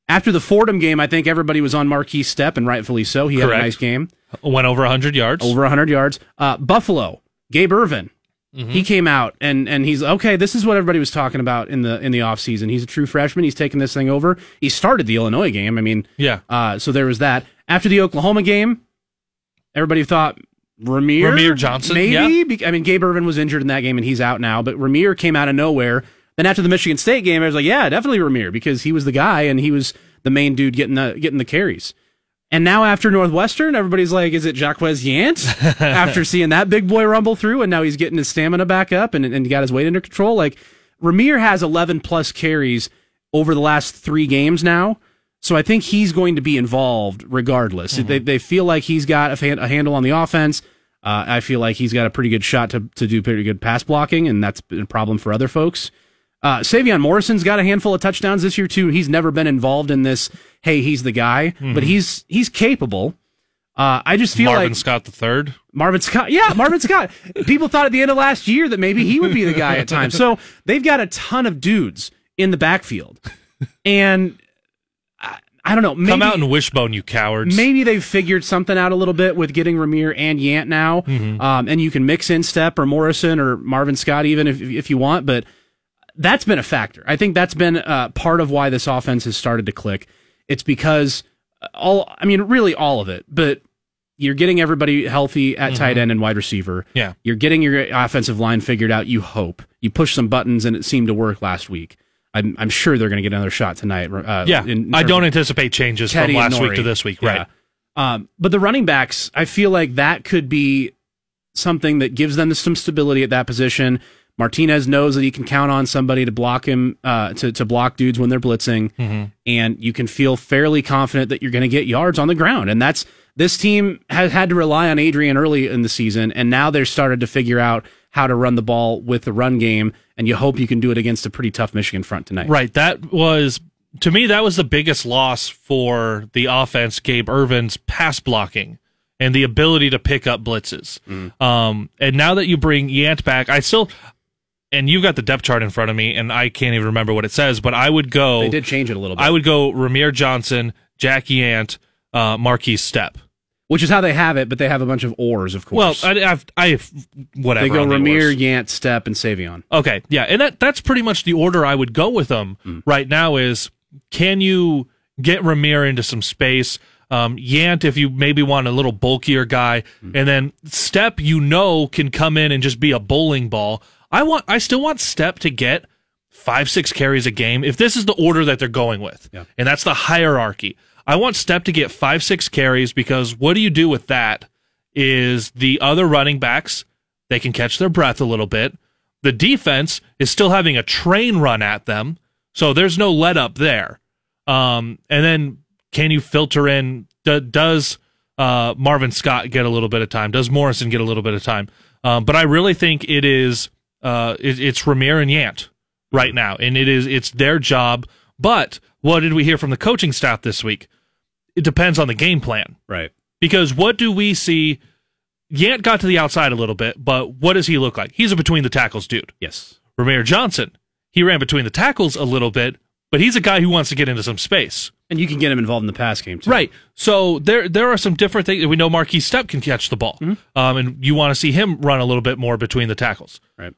After the Fordham game, I think everybody was on Markese Stepp, and rightfully so. He had a nice game Went over 100 yards. over 100 yards. Uh, Buffalo, Gabe Ervin. He came out and and he's okay. This is what everybody was talking about in the in the offseason. He's a true freshman. He's taking this thing over. He started the Illinois game. I mean, Yeah. Uh, so there was that. After the Oklahoma game, everybody thought Rahmir, Rahmir Johnson, maybe. yeah. I mean, Gabe Ervin was injured in that game and he's out now. But Rahmir came out of nowhere. Then after the Michigan State game, I was like, yeah, definitely Rahmir because he was the guy and he was the main dude getting the getting the carries. And now after Northwestern, everybody's like, is it Jaquez Yant? after seeing that big boy rumble through, and now he's getting his stamina back up and, and got his weight under control. Like Rahmir has 11 plus carries over the last three games now. So I think he's going to be involved regardless. Mm-hmm. They, they feel like he's got a, fan, a handle on the offense. Uh, I feel like he's got a pretty good shot to, to do pretty good pass blocking, and that's been a problem for other folks. Uh, Sevion Morrison's got a handful of touchdowns this year too. He's never been involved in this. Hey, he's the guy, but he's he's capable. Uh, I just feel Mm-hmm. Marvin like Scott the third. Marvin Scott. Yeah, Marvin Scott. People thought at the end of last year that maybe he would be the guy at times. So they've got a ton of dudes in the backfield, and I, don't know. Maybe, Come out and wishbone, you cowards. Maybe they've figured something out a little bit with getting Rahmir and Yant now, Mm-hmm. um, and you can mix in Stepp or Morrison or Marvin Scott even if if you want. But that's been a factor. I think that's been uh, part of why this offense has started to click. It's because all, I mean, really all of it, but you're getting everybody healthy at tight end and wide receiver. Mm-hmm. Yeah. You're getting your offensive line figured out. You hope you push some buttons, and it seemed to work last week. I'm, I'm sure they're going to get another shot tonight. Uh, Yeah, I don't anticipate changes Teddy from last week to this week. Yeah. Right. Um, but the running backs, I feel like that could be something that gives them some stability at that position. Martinez knows that he can count on somebody to block him, uh, to, to block dudes when they're blitzing. Mm-hmm. And you can feel fairly confident that you're going to get yards on the ground. And that's, this team has had to rely on Adrian early in the season. And now they're started to figure out how to run the ball with the run game. And you hope you can do it against a pretty tough Michigan front tonight. Right. That was to me that was the biggest loss for the offense. Gabe Ervin's pass blocking and the ability to pick up blitzes. Mm. Um, and now that you bring Yant back, I still and you've got the depth chart in front of me, and I can't even remember what it says. But I would go. They did change it a little bit. I would go Rahmir Johnson, Jackie Yant, uh, Markese Stepp. Which is how they have it, but they have a bunch of ors, of Well, course. I, I've, I have whatever. they go Rahmir. Yant, Stepp, and Sevion. Okay, yeah, and that that's pretty much the order I would go with them Mm. right now. Is can you get Rahmir into some space? Um, Yant, if you maybe want a little bulkier guy, Mm. and then Stepp, you know, can come in and just be a bowling ball. I want, I still want Stepp to get five, six carries a game. If this is the order that they're going with, Yeah. and that's the hierarchy, I want Stepp to get five, six carries because what do you do with that? Is the other running backs they can catch their breath a little bit. The defense is still having a train run at them, so there's no let up there. Um, and then can you filter in? d- Does uh, Marvin Scott get a little bit of time? Does Morrison get a little bit of time? Um, but I really think it is uh, it, it's Rahmir and Yant right now, and it is it's their job. But what did we hear from the coaching staff this week? It depends on the game plan Right. because what do we see? Yant got to the outside a little bit, but what does he look like? He's a between the tackles dude. Yes. Rahmir Johnson, he ran between the tackles a little bit, but he's a guy who wants to get into some space. And you can get him involved in the pass game too. Right. So there there are some different things. We know Markese Stepp can catch the ball, um, and you want to see him run a little bit more between the tackles. Right.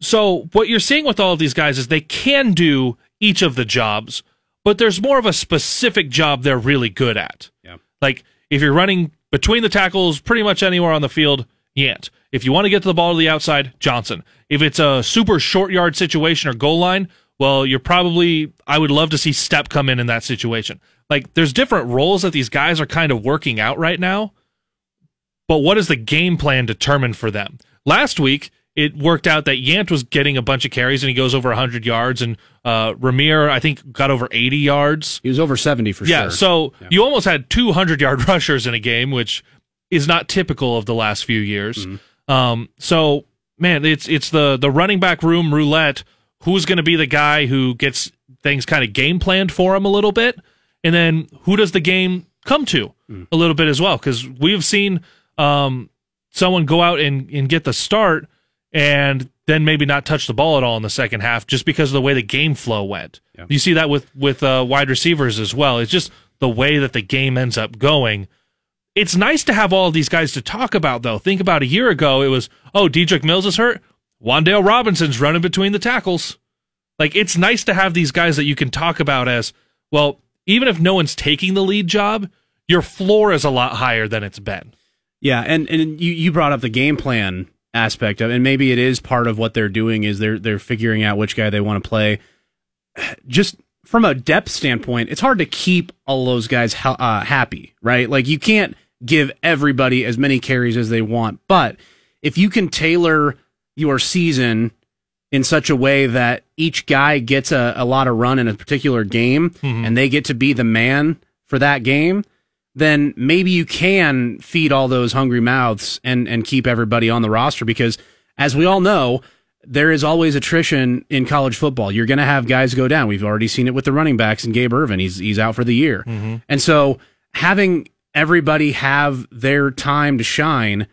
So what you're seeing with all of these guys is they can do each of the jobs, but there's more of a specific job they're really good at. Yeah. Like if you're running between the tackles, pretty much anywhere on the field, Yant. If you want to get to the ball to the outside, Johnson. If it's a super short yard situation or goal line, well, you're probably. I would love to see Stepp come in in that situation. Like there's different roles that these guys are kind of working out right now. But what is the game plan determined for them? Last week, it worked out that Yant was getting a bunch of carries and he goes over 100 yards, and uh, Rahmir, I think, got over 80 yards. He was over 70 for Yeah, sure. so you almost had 200 yard rushers in a game, which is not typical of the last few years. Um, so man, it's it's the the running back room roulette. Who's going to be the guy who gets things kind of game planned for him a little bit, and then who does the game come to a little bit as well? Because we've seen um, someone go out and, and get the start and then maybe not touch the ball at all in the second half just because of the way the game flow went. Yeah. You see that with with uh, wide receivers as well. It's just the way that the game ends up going. It's nice to have all these guys to talk about, though. Think about a year ago, it was, oh, Dedrick Mills is hurt. Wan'Dale Robinson's running between the tackles. Like, it's nice to have these guys that you can talk about as, well, even if no one's taking the lead job, your floor is a lot higher than it's been. Yeah, and and you you brought up the game plan aspect of, and maybe it is part of what they're doing is they're they're figuring out which guy they want to play. Just from a depth standpoint, it's hard to keep all those guys uh, happy, right? Like you can't give everybody as many carries as they want, but if you can tailor your season in such a way that each guy gets a, a lot of run in a particular game mm-hmm. and they get to be the man for that game, then maybe you can feed all those hungry mouths and, and keep everybody on the roster because as we all know, there is always attrition in college football. You're going to have guys go down. We've already seen it with the running backs and Gabe Ervin. He's he's out for the year. Mm-hmm. And so having everybody have their time to shine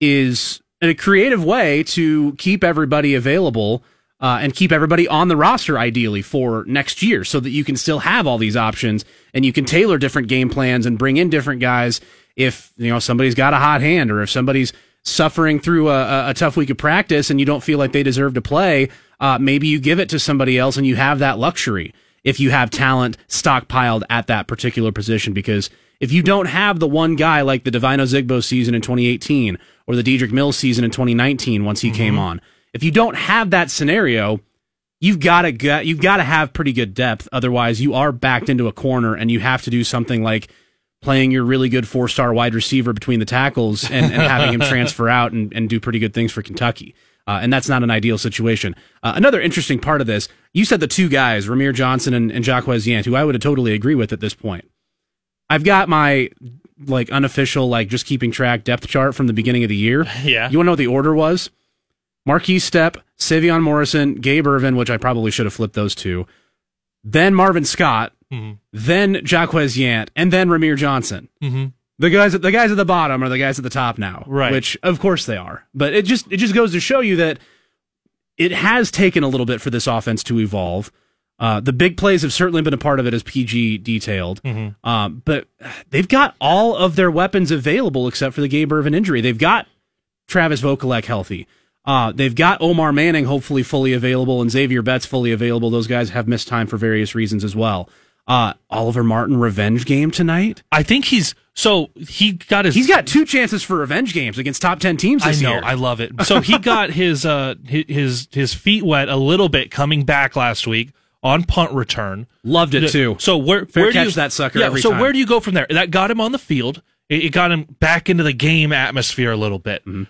is a creative way to keep everybody available uh, and keep everybody on the roster ideally for next year so that you can still have all these options and you can tailor different game plans and bring in different guys if you know somebody's got a hot hand or if somebody's suffering through a, a tough week of practice and you don't feel like they deserve to play uh, maybe you give it to somebody else and you have that luxury if you have talent stockpiled at that particular position because if you don't have the one guy like the Devine Ozigbo season in 2018 or the Dedrick Mills season in 2019 once he mm-hmm. came on, if you don't have that scenario, you've got to get you've got to have pretty good depth. Otherwise, you are backed into a corner and you have to do something like playing your really good four star wide receiver between the tackles and, and having him transfer out and, and do pretty good things for Kentucky. Uh, and that's not an ideal situation. Uh, another interesting part of this, you said the two guys, Rahmir Johnson and, and Jaquez Yant, who I would have totally agree with at this point. I've got my like unofficial, like just keeping track depth chart from the beginning of the year. Yeah. You want to know what the order was? Markese Stepp, Sevion Morrison, Gabe Ervin, which I probably should have flipped those two. Then Marvin Scott, mm-hmm. then Jaquez Yant, and then Rahmir Johnson. Mm-hmm. The guys, at, the guys at the bottom are the guys at the top now, right? Which of course they are, but it just it just goes to show you that it has taken a little bit for this offense to evolve. Uh, the big plays have certainly been a part of it, as PG detailed. Mm-hmm. Um, but they've got all of their weapons available except for the Gabe Ervin injury. They've got Travis Vokolek healthy. Uh, they've got Omar Manning hopefully fully available and Zavier Betts fully available. Those guys have missed time for various reasons as well. Uh, Oliver Martin revenge game tonight. I think he's so he got his. He's got two chances for revenge games against top ten teams. I know, year. I love it. So he got his uh his his feet wet a little bit coming back last week on punt return. Loved it too. So where Fair where catch do you, that sucker yeah, so time. where do you go from there? That got him on the field. It, it got him back into the game atmosphere a little bit. Mm-hmm.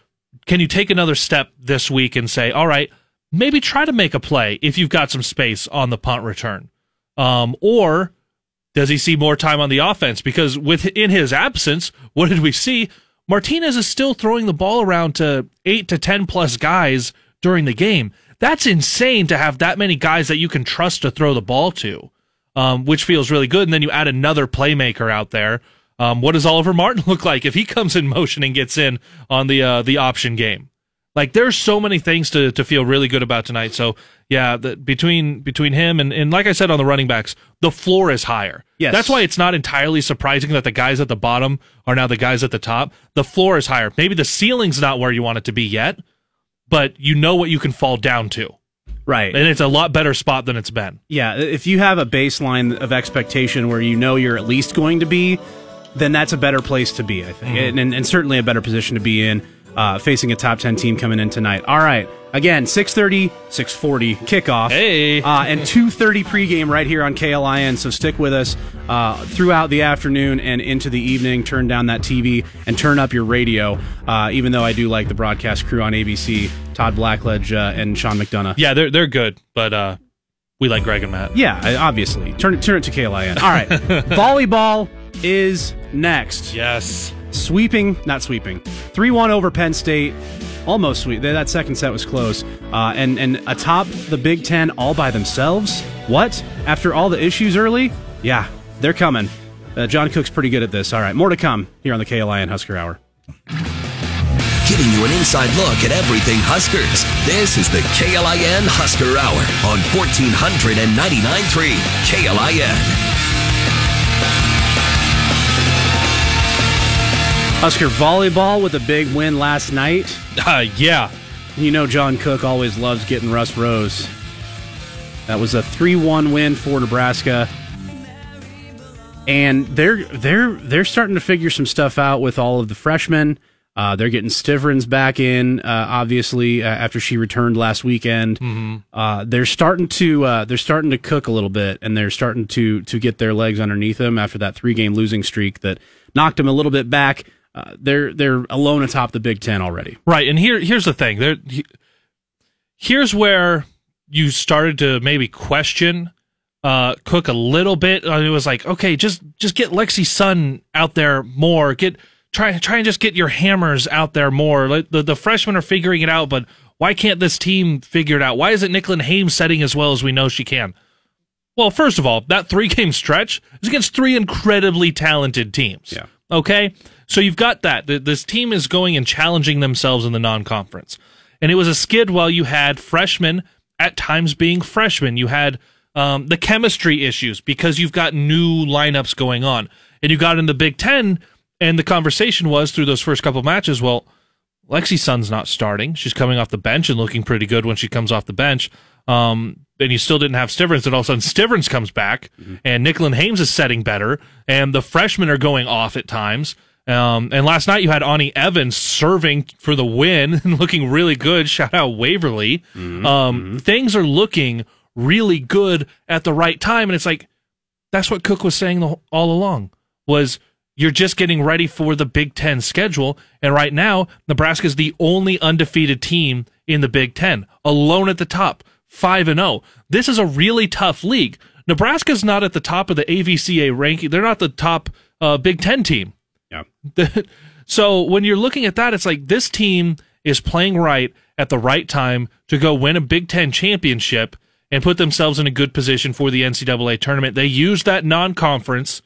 Can you take another step this week and say, all right, maybe try to make a play if you've got some space on the punt return, um, or does he see more time on the offense? Because with in his absence, what did we see? Martinez is still throwing the ball around to eight to ten plus guys during the game. That's insane to have that many guys that you can trust to throw the ball to, um, which feels really good. And then you add another playmaker out there. Um, what does Oliver Martin look like if he comes in motion and gets in on the uh, the option game? Like there's so many things to, to feel really good about tonight. So yeah, the, between between him and, and like I said on the running backs, the floor is higher. Yes. That's why it's not entirely surprising that the guys at the bottom are now the guys at the top. The floor is higher. Maybe the ceiling's not where you want it to be yet, but you know what you can fall down to. Right. And it's a lot better spot than it's been. Yeah. If you have a baseline of expectation where you know you're at least going to be, then that's a better place to be, I think. Mm-hmm. And, and, certainly a better position to be in uh, facing a top 10 team coming in tonight. All right. Again, 6.30, 6.40 kickoff. Hey. Uh, and 2.30 pregame right here on KLIN. So stick with us uh, throughout the afternoon and into the evening. Turn down that TV and turn up your radio, uh, even though I do like the broadcast crew on ABC, Todd Blackledge uh, and Sean McDonough. Yeah, they're, they're good, but uh, we like Greg and Matt. Yeah, obviously. Turn it, turn it to KLIN. All right. Volleyball is next. Yes. Sweeping, not sweeping. 3 1 over Penn State. Almost sweep. That second set was close. Uh, and, and atop the Big Ten all by themselves? What? After all the issues early? Yeah, they're coming. Uh, John Cook's pretty good at this. All right, more to come here on the KLIN Husker Hour. Giving you an inside look at everything Huskers. This is the KLIN Husker Hour on 1499.3 KLIN. Husker volleyball with a big win last night. Uh, yeah. You know John Cook always loves getting Russ Rose. That was a 3-1 win for Nebraska. And they're they're they're starting to figure some stuff out with all of the freshmen. Uh, they're getting Stivrins back in, uh, obviously uh, after she returned last weekend. Mm-hmm. Uh, they're starting to uh, they're starting to cook a little bit, and they're starting to to get their legs underneath them after that three game losing streak that knocked them a little bit back. Uh, they're they're alone atop the Big Ten already. Right, and here here's the thing. There, he- here's where you started to maybe question uh, Cook a little bit. Uh, it was like, okay, just just get Lexi Sun out there more. Get try try and just get your hammers out there more. Like, the the freshmen are figuring it out, but why can't this team figure it out? Why isn't Nicklin Hames setting as well as we know she can? Well, first of all, that three game stretch is against three incredibly talented teams. Yeah. Okay. So you've got that. This team is going and challenging themselves in the non conference. And it was a skid while you had freshmen at times being freshmen. You had um, the chemistry issues because you've got new lineups going on. And you got in the Big Ten, and the conversation was through those first couple matches, well, Lexi Sun's not starting. She's coming off the bench and looking pretty good when she comes off the bench. Um, and you still didn't have Stivrins, and all of a sudden Stivrins comes back, and Nicklin Hames is setting better, and the freshmen are going off at times. Um, and last night you had Anni Evans serving for the win and looking really good. Shout out Waverly. Um, Things are looking really good at the right time, and it's like that's what Cook was saying the, all along was you're just getting ready for the Big Ten schedule. And right now, Nebraska is the only undefeated team in the Big Ten, alone at the top, 5 and 0. This is a really tough league. Nebraska's not at the top of the AVCA ranking. They're not the top uh, Big Ten team. Yeah. so when you're looking at that, it's like this team is playing right at the right time to go win a Big Ten championship and put themselves in a good position for the NCAA tournament. They use that non conference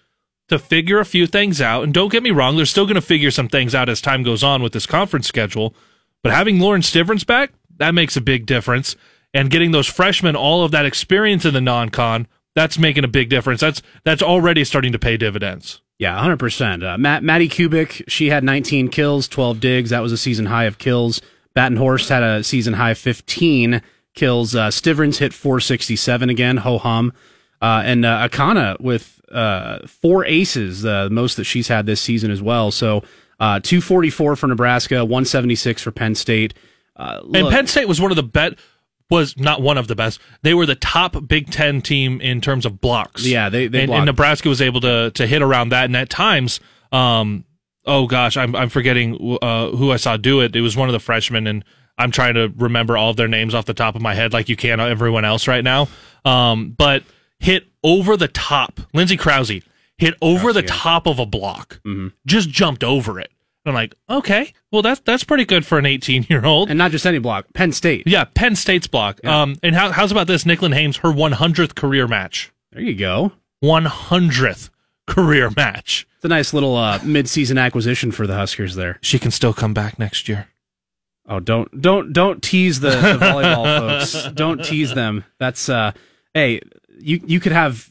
to figure a few things out. And don't get me wrong, they're still going to figure some things out as time goes on with this conference schedule. But having Lauren Stivrins back, that makes a big difference. And getting those freshmen all of that experience in the non con, that's making a big difference. That's that's already starting to pay dividends. Yeah, 100%. Uh, Matt, Madi Kubik, she had 19 kills, 12 digs. That was a season high of kills. Batenhorst had a season high of 15 kills. Uh, hit 467 again, ho hum. Uh, and uh, Akana with uh, four aces, uh, the most that she's had this season as well. So uh, 244 for Nebraska, 176 for Penn State. Uh, And look- Penn State was one of the bet was not one of the best. They were the top Big Ten team in terms of blocks. Yeah, they- they and, and Nebraska was able to to hit around that. And at times, um, oh gosh, I'm I'm forgetting uh, who I saw do it. It was one of the freshmen, and I'm trying to remember all of their names off the top of my head, like you can everyone else right now. Um, but hit over the top. Lindsay Krause hit over the top of a block. Mm-hmm. Just jumped over it. I'm like, okay, well that's that's pretty good for an 18 year old. and not just any block, Penn State. Yeah, Penn State's block. Um, and how, how's about this? Nicklin Hames, her 100th career match. There you go. 100th career match. It's a nice little uh, mid-season acquisition for the Huskers there. She can still come back next year. Oh, don't don't don't tease the, the volleyball folks. Don't tease them. That's uh, hey, you you could have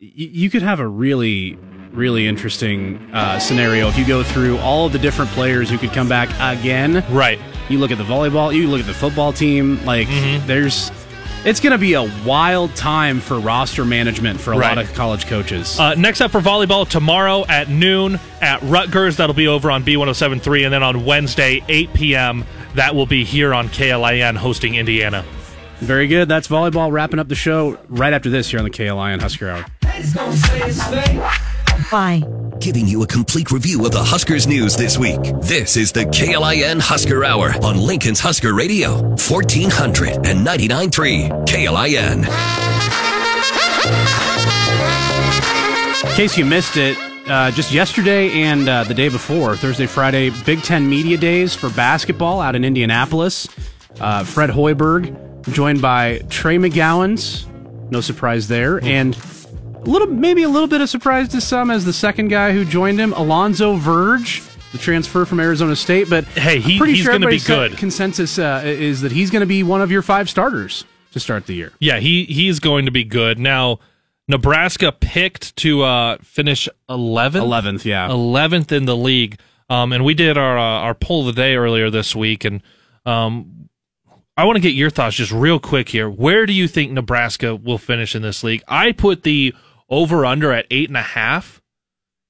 you, could have a really really interesting uh, scenario if you go through all of the different players who could come back again. Right. You look at the volleyball, you look at the football team. Like there's, it's going to be a wild time for roster management for a lot of college coaches. Uh, next up for volleyball tomorrow at noon at Rutgers. That'll be over on B1073. And then on Wednesday, 8 p.m., that will be here on KLIN hosting Indiana. Very good. That's volleyball wrapping up the show right after this here on the KLIN Husker Hour. Bye. Giving you a complete review of the Huskers news this week. This is the KLIN Husker Hour on Lincoln's Husker Radio, 1499.3 KLIN. In case you missed it, uh, just yesterday and uh, the day before, Thursday, Friday, Big Ten Media Days for basketball out in Indianapolis. Uh, Fred Hoiberg, joined by Trey McGowens, no surprise there, and a little, maybe a little bit of surprise to some as the second guy who joined him, Alonzo Verge, the transfer from Arizona State. But Hey, he- pretty he's sure gonna be good. Consensus uh, is that he's going to be one of your five starters to start the year. Yeah, he he's going to be good. Now, Nebraska picked to uh, finish 11th. 11th, yeah. 11th in the league. Um, and we did our uh, our poll of the day earlier this week, and um, I want to get your thoughts just real quick here. Where do you think Nebraska will finish in this league? I put the over under at eight and a half,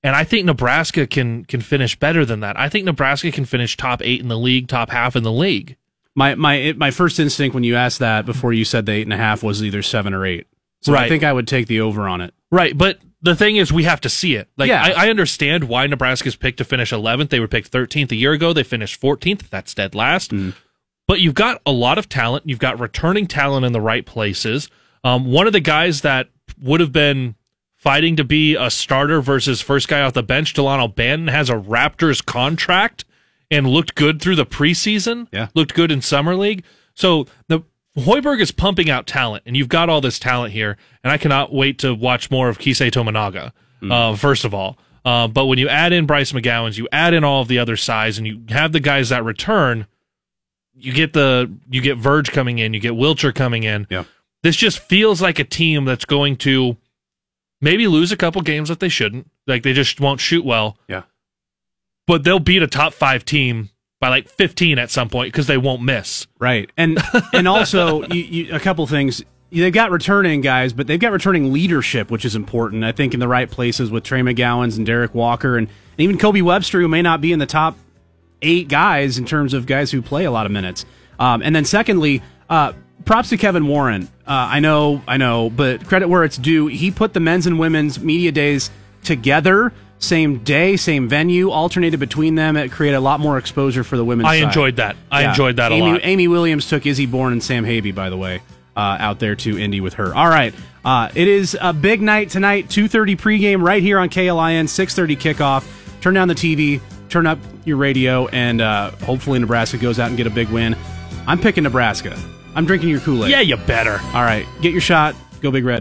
And I think Nebraska can can finish better than that. I think Nebraska can finish top eight in the league, top half in the league. My my my first instinct when you asked that before you said the eight and a half was either seven or eight. So I think I would take the over on it. Right, but the thing is, we have to see it. Like, Yeah. I, I understand why Nebraska's picked to finish 11th. They were picked 13th a year ago. They finished 14th. That's dead last. But you've got a lot of talent. You've got returning talent in the right places. Um, one of the guys that would have been fighting to be a starter versus first guy off the bench, Delano Banton, has a Raptors contract and looked good through the preseason. Yeah. Looked good in summer league. So the Hoiberg is pumping out talent, and you've got all this talent here, and I cannot wait to watch more of Keisei Tominaga. Uh, first of all, uh, but when you add in Bryce McGowens, you add in all of the other size, and you have the guys that return. You get the you get Verge coming in, you get Wilcher coming in. Yeah. This just feels like a team that's going to maybe lose a couple games that they shouldn't. Like they just won't shoot well Yeah. but they'll beat a top five team by like 15 at some point because they won't miss. Right. And and also you, you, a couple things. They've got returning guys, but they've got returning leadership, which is important. I think in the right places with Trey McGowens and Derrick Walker and, and even Kobe Webster, who may not be in the top eight guys in terms of guys who play a lot of minutes. Um, and then secondly, uh, props to Kevin Warren. Uh, I know, I know, but credit where it's due. He put the men's and women's media days together, same day, same venue, alternated between them. It created a lot more exposure for the women's. I side. enjoyed that. I Yeah. enjoyed that a Amy, lot. Amy Williams took Izzy Bourne and Sam Haiby, by the way, uh, out there to Indy with her. All right, uh, it is a big night tonight. Two thirty pregame right here on KLIN. Six thirty kickoff. Turn down the TV, turn up your radio, and uh, hopefully Nebraska goes out and get a big win. I'm picking Nebraska. I'm drinking your Kool Aid. Yeah, you better. All right, get your shot. Go Big Red.